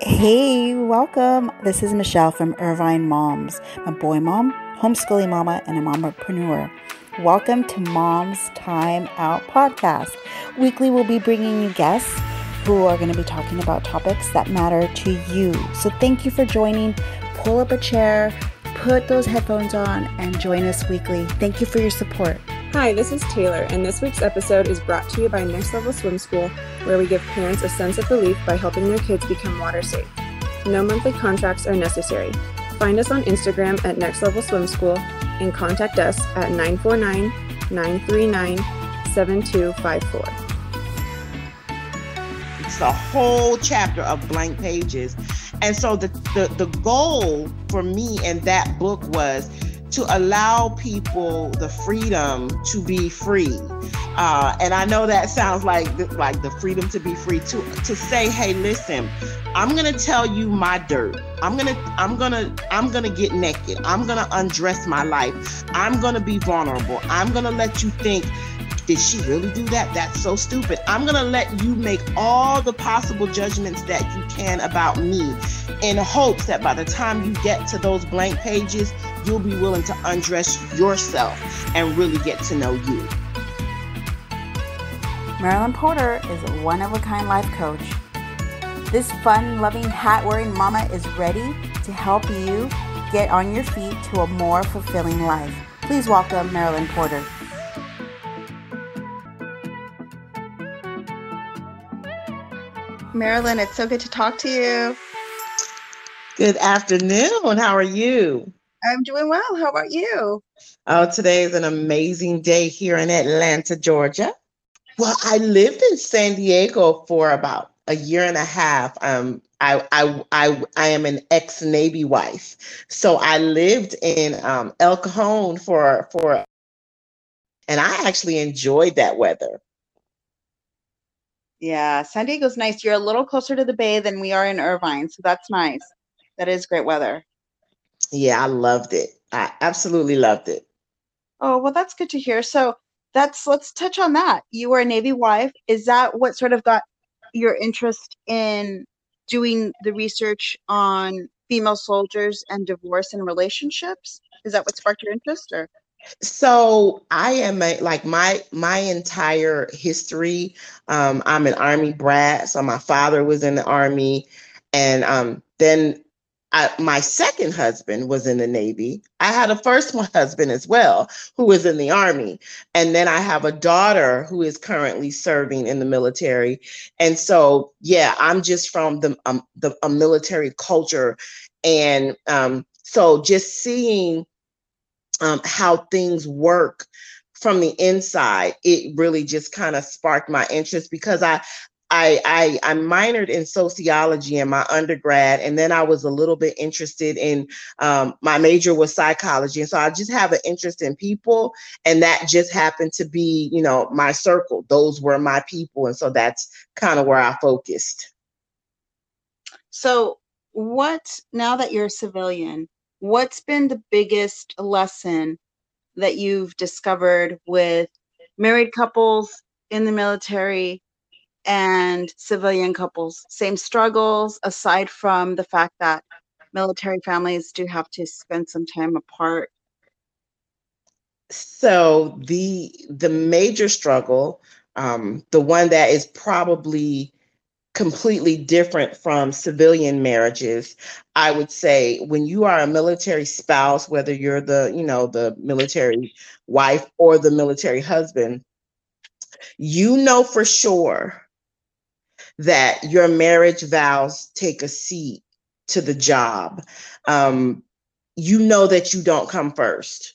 Hey, welcome. This is Michelle from Irvine Moms, a boy mom, homeschooling mama, and a mompreneur. Welcome to Mom's Time Out podcast. Weekly, we'll be bringing you guests who are going to be talking about topics that matter to you. So, thank you for joining. Pull up a chair, put those headphones on, and join us weekly. Thank you for your support. Hi, this is Taylor, and this week's episode is brought to you by Next Level Swim School, where we give parents a sense of relief by helping their kids become water safe. No monthly contracts are necessary. Find us on Instagram at Next Level Swim School and contact us at 949 939 7254. It's a whole chapter of blank pages. And so the, the, the goal for me in that book was to allow people the freedom to be free. Uh, and I know that sounds like the, like the freedom to be free to to say, hey, listen, I'm gonna tell you my dirt. I'm gonna I'm gonna I'm gonna get naked. I'm gonna undress my life. I'm gonna be vulnerable. I'm gonna let you think did she really do that? That's so stupid. I'm going to let you make all the possible judgments that you can about me in hopes that by the time you get to those blank pages, you'll be willing to undress yourself and really get to know you. Marilyn Porter is a one of a kind life coach. This fun loving, hat wearing mama is ready to help you get on your feet to a more fulfilling life. Please welcome Marilyn Porter. Marilyn, it's so good to talk to you. Good afternoon. How are you? I'm doing well. How about you? Oh, today is an amazing day here in Atlanta, Georgia. Well, I lived in San Diego for about a year and a half. Um, I I I, I am an ex Navy wife, so I lived in um, El Cajon for for, and I actually enjoyed that weather. Yeah, San Diego's nice. You're a little closer to the bay than we are in Irvine, so that's nice. That is great weather. Yeah, I loved it. I absolutely loved it. Oh, well, that's good to hear. So that's let's touch on that. You were a Navy wife. Is that what sort of got your interest in doing the research on female soldiers and divorce and relationships? Is that what sparked your interest or? So i am a, like my my entire history um, i'm an army brat so my father was in the army and um, then I, my second husband was in the navy. I had a first husband as well who was in the army and then i have a daughter who is currently serving in the military and so yeah i'm just from the, um, the a military culture and um, so just seeing um, how things work from the inside, it really just kind of sparked my interest because I, I, I, I minored in sociology in my undergrad, and then I was a little bit interested in um, my major was psychology, and so I just have an interest in people, and that just happened to be, you know, my circle. Those were my people, and so that's kind of where I focused. So, what now that you're a civilian? What's been the biggest lesson that you've discovered with married couples in the military and civilian couples? Same struggles, aside from the fact that military families do have to spend some time apart. So the the major struggle, um, the one that is probably completely different from civilian marriages i would say when you are a military spouse whether you're the you know the military wife or the military husband you know for sure that your marriage vows take a seat to the job. Um, you know that you don't come first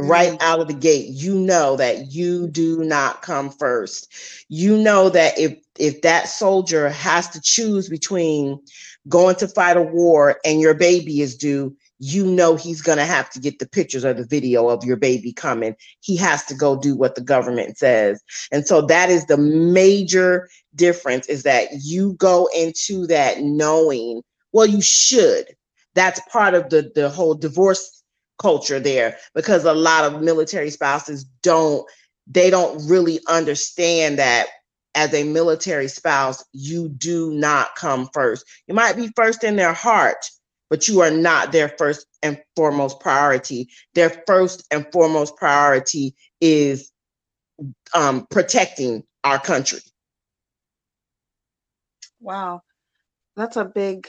right mm-hmm. out of the gate you know that you do not come first. You know that if if that soldier has to choose between going to fight a war and your baby is due you know he's going to have to get the pictures or the video of your baby coming. He has to go do what the government says. And so that is the major difference is that you go into that knowing well you should. That's part of the the whole divorce culture there because a lot of military spouses don't they don't really understand that as a military spouse, you do not come first. You might be first in their heart, but you are not their first and foremost priority. Their first and foremost priority is um, protecting our country. Wow, that's a big,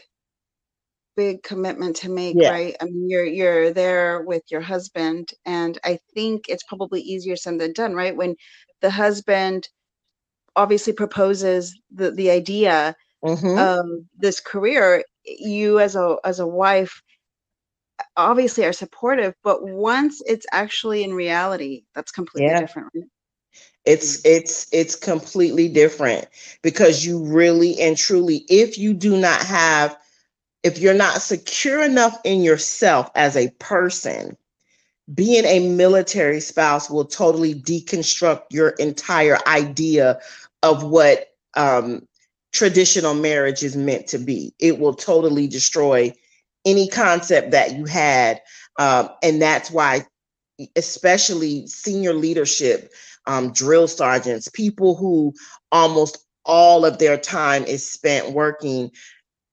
big commitment to make, yeah. right? I mean, you're you're there with your husband, and I think it's probably easier said than done, right? When the husband obviously proposes the the idea mm-hmm. of this career, you as a as a wife obviously are supportive, but once it's actually in reality, that's completely yeah. different. Right? It's mm. it's it's completely different because you really and truly, if you do not have, if you're not secure enough in yourself as a person, being a military spouse will totally deconstruct your entire idea of what um, traditional marriage is meant to be. It will totally destroy any concept that you had. Um, and that's why, especially senior leadership, um, drill sergeants, people who almost all of their time is spent working.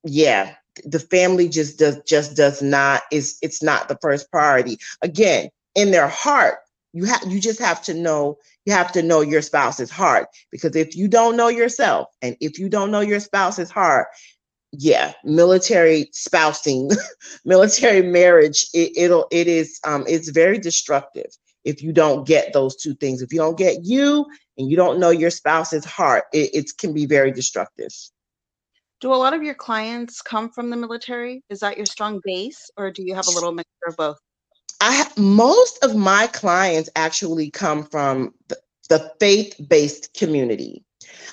Yeah, the family just does just does not is it's not the first priority. Again, in their heart, you have you just have to know you have to know your spouse's heart. Because if you don't know yourself and if you don't know your spouse's heart yeah military spousing military marriage it, it'll it is um it's very destructive if you don't get those two things. If you don't get you and you don't know your spouse's heart it, it can be very destructive do a lot of your clients come from the military is that your strong base or do you have a little mixture of both I most of my clients actually come from the, the faith-based community.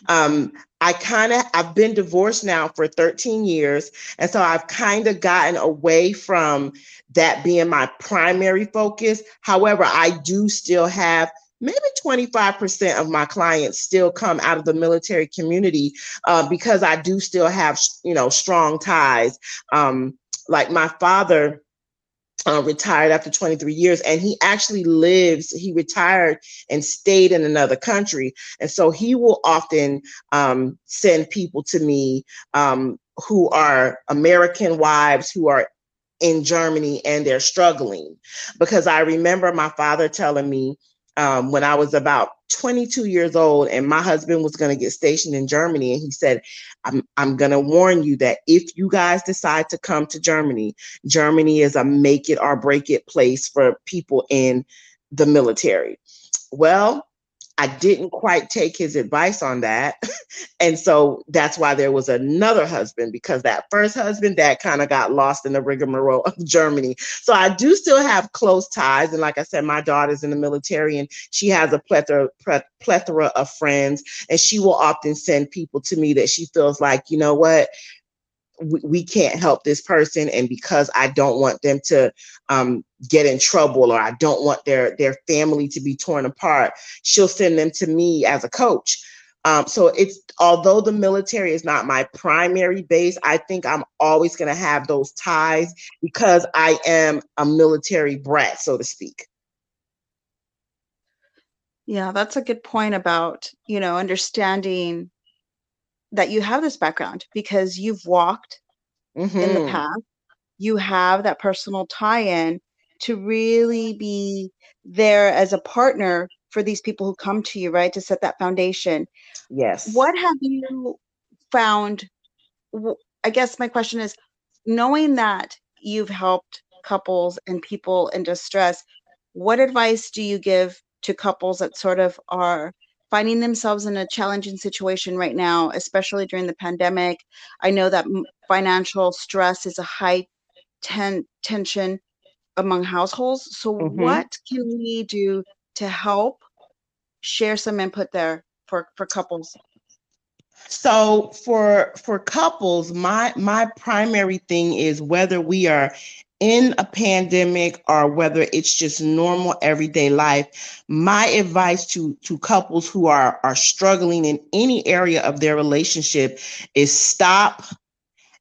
Um, I kind of I've been divorced now for 13 years, and so I've kind of gotten away from that being my primary focus. However, I do still have maybe 25% of my clients still come out of the military community uh, because I do still have you know strong ties. Um, like my father uh, retired after 23 years and he actually lives he retired and stayed in another country and so he will often um, send people to me um, who are american wives who are in germany and they're struggling because i remember my father telling me um, when I was about 22 years old, and my husband was going to get stationed in Germany. And he said, I'm, I'm going to warn you that if you guys decide to come to Germany, Germany is a make it or break it place for people in the military. Well, I didn't quite take his advice on that. and so that's why there was another husband, because that first husband that kind of got lost in the rigmarole of Germany. So I do still have close ties. And like I said, my daughter's in the military and she has a plethora, plethora of friends. And she will often send people to me that she feels like, you know what? We, we can't help this person and because i don't want them to um, get in trouble or i don't want their their family to be torn apart she'll send them to me as a coach um, so it's although the military is not my primary base, I think I'm always going to have those ties because I am a military brat, so to speak. Yeah, that's a good point about, you know, understanding that you have this background because you've walked mm-hmm. in the mm-hmm. past. You have that personal tie in to really be there as a partner for these people who come to you, right? To set that foundation. Yes. What have you found? I guess my question is knowing that you've helped couples and people in distress, what advice do you give to couples that sort of are finding themselves in a challenging situation right now, especially during the pandemic. I know that financial stress is a high ten- tension among households. So, mm-hmm. what can we do to help share some input there for, for couples? So for for couples, my my primary thing is whether we are in a pandemic or whether it's just normal everyday life my advice to to couples who are are struggling in any area of their relationship is stop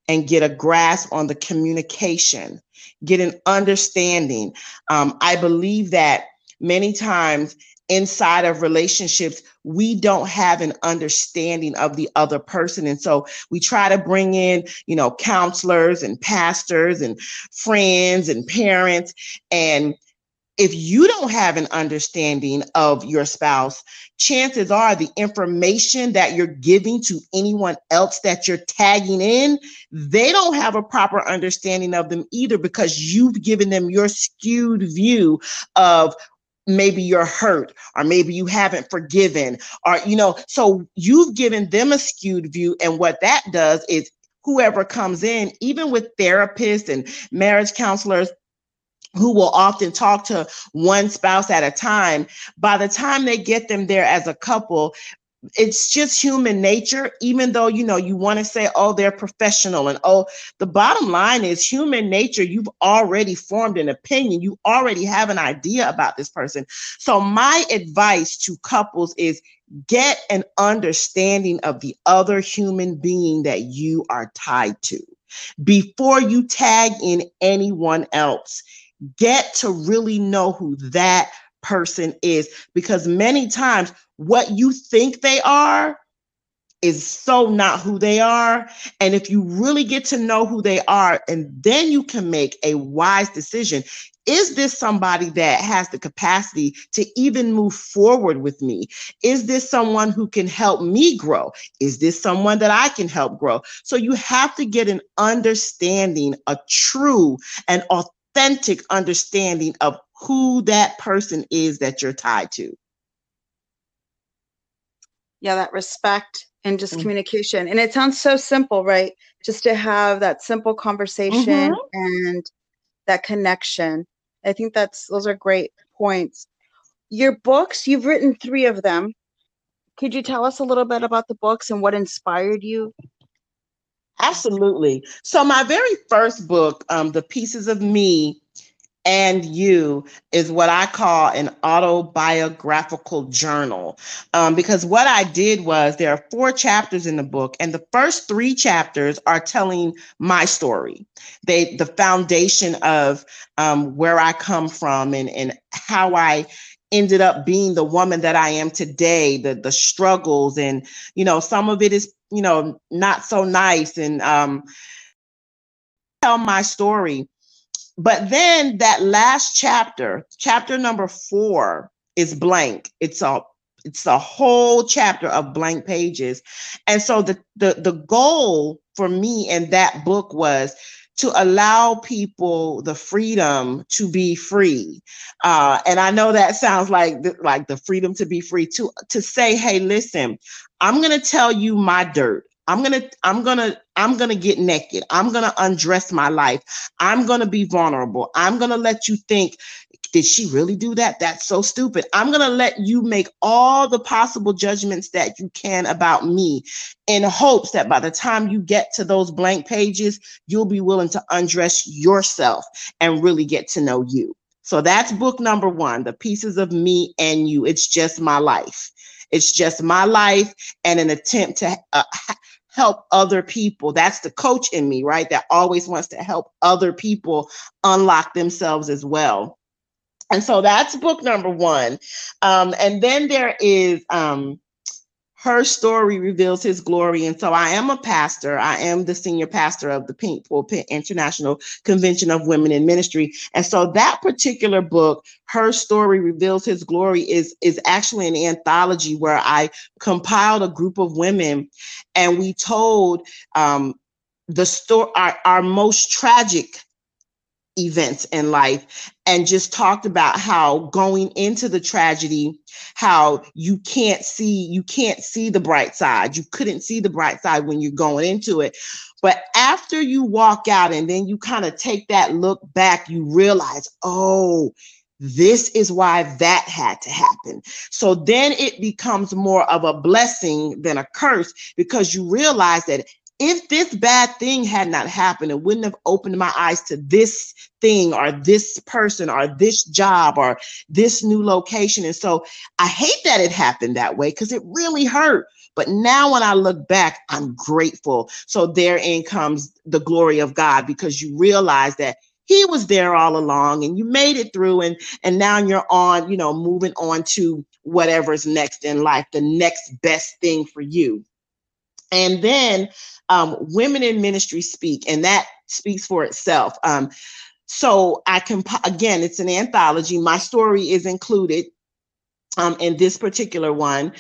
and get a grasp on the communication get an understanding. Um, i believe that many times inside of relationships, we don't have an understanding of the other person. And so we try to bring in, you know, counselors and pastors and friends and parents. And if you don't have an understanding of your spouse, chances are the information that you're giving to anyone else that you're tagging in, they don't have a proper understanding of them either because you've given them your skewed view of maybe you're hurt or maybe you haven't forgiven or you know so you've given them a skewed view and what that does is whoever comes in even with therapists and marriage counselors who will often talk to one spouse at a time. By the time they get them there as a couple, it's just human nature even though you know you want to say oh they're professional and oh the bottom line is human nature you've already formed an opinion you already have an idea about this person. So my advice to couples is get an understanding of the other human being that you are tied to before you tag in anyone else. Get to really know who that person is because many times what you think they are is so not who they are. And if you really get to know who they are, and then you can make a wise decision. Is this somebody that has the capacity to even move forward with me? Is this someone who can help me grow? Is this someone that I can help grow? So you have to get an understanding, a true and authentic understanding of who that person is that you're tied to. Yeah, that respect and just mm-hmm. communication. And it sounds so simple, right? Just to have that simple conversation mm-hmm. and that connection. I think that's those are great points. Your books, you've written 3 of them. Could you tell us a little bit about the books and what inspired you Absolutely. So my very first book, um, The Pieces of Me and You, is what I call an autobiographical journal. Um, because what I did was there are four chapters in the book, and the first three chapters are telling my story. They the foundation of um, where I come from and and how I ended up being the woman that I am today, the the struggles and you know some of it is you know not so nice and um tell my story. But then that last chapter, chapter number 4 is blank. It's a it's a whole chapter of blank pages. And so the the the goal for me in that book was to allow people the freedom to be free. Uh, and I know that sounds like the, like the freedom to be free to to say, hey, listen, I'm gonna tell you my dirt. I'm gonna, I'm gonna, I'm gonna get naked. I'm gonna undress my life. I'm gonna be vulnerable. I'm gonna let you think did she really do that? That's so stupid. I'm going to let you make all the possible judgments that you can about me in hopes that by the time you get to those blank pages, you'll be willing to undress yourself and really get to know you. So that's book number one The Pieces of Me and You. It's just my life. It's just my life and an attempt to uh, help other people. That's the coach in me, right? That always wants to help other people unlock themselves as well. And so that's book number one. Um, and then there is um, her story reveals his glory. And so I am a pastor. I am the senior pastor of the Pink Pulpit International Convention of Women in Ministry. And so that particular book, Her Story Reveals His Glory, is, is actually an anthology where I compiled a group of women and we told um, the story, our, our most tragic events in life and just talked about how going into the tragedy how you can't see you can't see the bright side you couldn't see the bright side when you're going into it but after you walk out and then you kind of take that look back you realize oh this is why that had to happen. So then it becomes more of a blessing than a curse because you realize that if this bad thing had not happened, it wouldn't have opened my eyes to this thing or this person or this job or this new location. And so I hate that it happened that way because it really hurt. But now when I look back, I'm grateful. So therein comes the glory of God because you realize that he was there all along and you made it through and and now you're on you know moving on to whatever's next in life, the next best thing for you. And then um, Women in Ministry Speak, and that speaks for itself. Um, so I can, again, it's an anthology. My story is included um, in this particular one.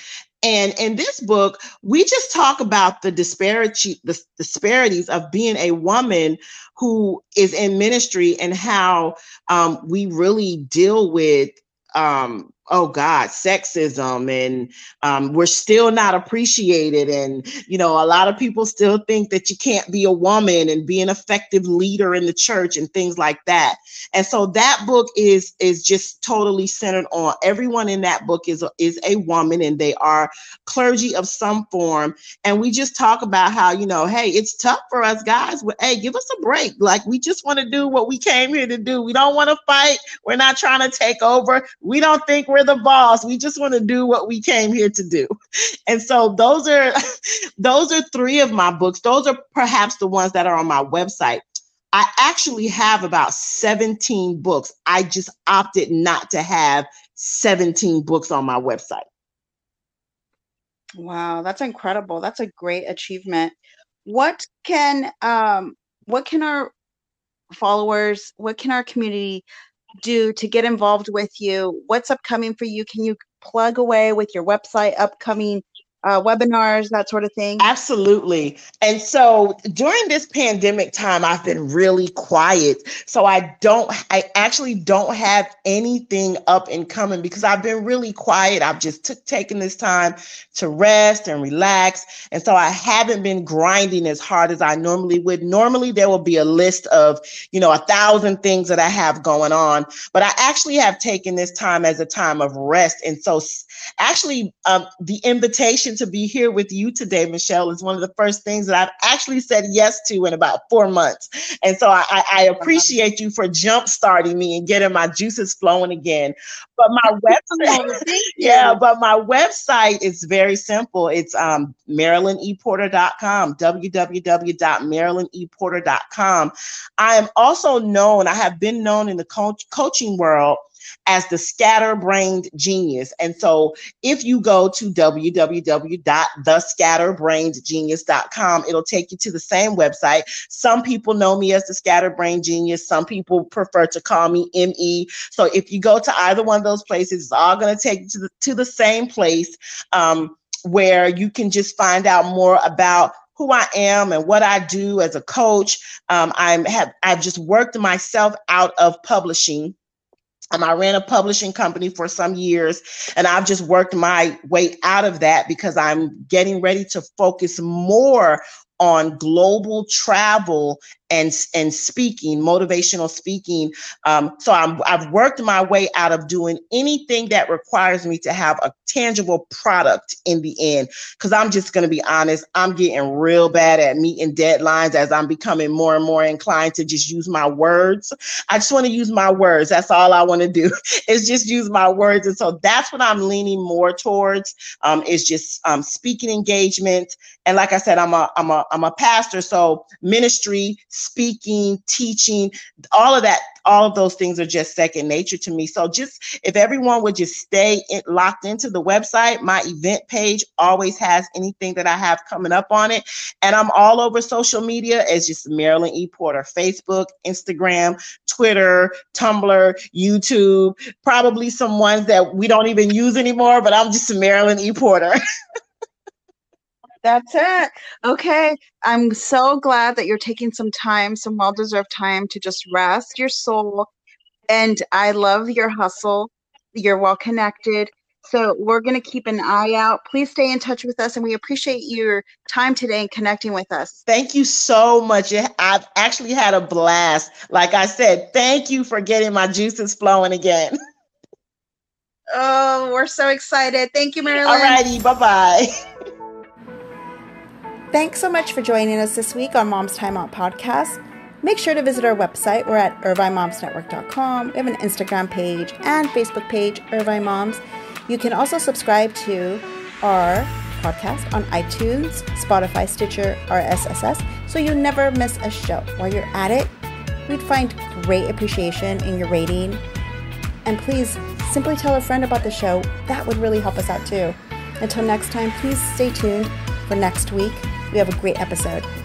And in this book, we just talk about the disparity, the disparities of being a woman who is in ministry and how um, we really deal with um, oh God, sexism, and um, we're still not appreciated. And, you know, a lot of people still think that you can't be a woman and be an effective leader in the church and things like that. And so that book is is just totally centered on everyone in that book is a, is a woman and they are clergy of some form. And we just talk about how, you know, hey, it's tough for us guys. Hey, give us a break. Like we just want to do what we came here to do. We don't want to fight. We're not trying to take over. We don't think we're the boss. We just want to do what we came here to do. And so those are those are three of my books. Those are perhaps the ones that are on my website. I actually have about 17 books. I just opted not to have 17 books on my website. Wow, that's incredible. That's a great achievement. What can um what can our followers, what can our community do to get involved with you? What's upcoming for you? Can you plug away with your website, upcoming uh, webinars, that sort of thing? Absolutely. And so during this pandemic time, I've been really quiet. So I don't, I actually don't have anything up and coming because I've been really quiet. I've just took, taken this time to rest and relax. And so I haven't been grinding as hard as I normally would. Normally, there will be a list of, you know, a thousand things that I have going on, but I actually have taken this time as a time of rest. And so actually, um, the invitation to be here with you today, Michelle, is one of the first things that I've actually said yes to in about four months. And so I, I appreciate you for jump starting me and getting my juices flowing again. But my website, yeah, but my website is very simple. It's um, MarilynEPorter.com, www.MarilynEPorter.com. I am also known, I have been known in the coach, coaching world as the scatterbrained genius. And so if you go to www.thescatterbrainedgenius.com, it'll take you to the same website. Some people know me as the scatterbrained genius. Some people prefer to call me ME. So if you go to either one of those places, it's all going to take you to the, to the same place um, where you can just find out more about who I am and what I do as a coach. Um, I'm have I've just worked myself out of publishing um, I ran a publishing company for some years, and I've just worked my way out of that because I'm getting ready to focus more on global travel and and speaking, motivational speaking. Um, so I'm I've worked my way out of doing anything that requires me to have a tangible product in the end. Because I'm just going to be honest, I'm getting real bad at meeting deadlines as I'm becoming more and more inclined to just use my words. I just want to use my words. That's all I want to do is just use my words. And so that's what I'm leaning more towards. Um, is just um, speaking engagement. And like I said, I'm a I'm a I'm a pastor, so ministry speaking, teaching, all of that, all of those things are just second nature to me. So just if everyone would just stay in, locked into the website, my event page always has anything that I have coming up on it. And I'm all over social media as just Marilyn E. Porter, Facebook, Instagram, Twitter, Tumblr, YouTube, probably some ones that we don't even use anymore, but I'm just Marilyn E. Porter. That's it. Okay. I'm so glad that you're taking some time, some well deserved time to just rest your soul. And I love your hustle. You're well connected. So we're going to keep an eye out. Please stay in touch with us, and we appreciate your time today and connecting with us. Thank you so much. I've actually had a blast. Like I said, thank you for getting my juices flowing again. Oh, we're so excited. Thank you, Marilyn. All righty. Bye bye. Thanks so much for joining us this week on Mom's Time Out podcast. Make sure to visit our website. We're at irvinemomsnetwork.com. We have an Instagram page and Facebook page, Irvine Moms. You can also subscribe to our podcast on iTunes, Spotify, Stitcher, RSS, so you never miss a show. While you're at it, we'd find great appreciation in your rating. And please simply tell a friend about the show. That would really help us out too. Until next time, please stay tuned for next week. We have a great episode.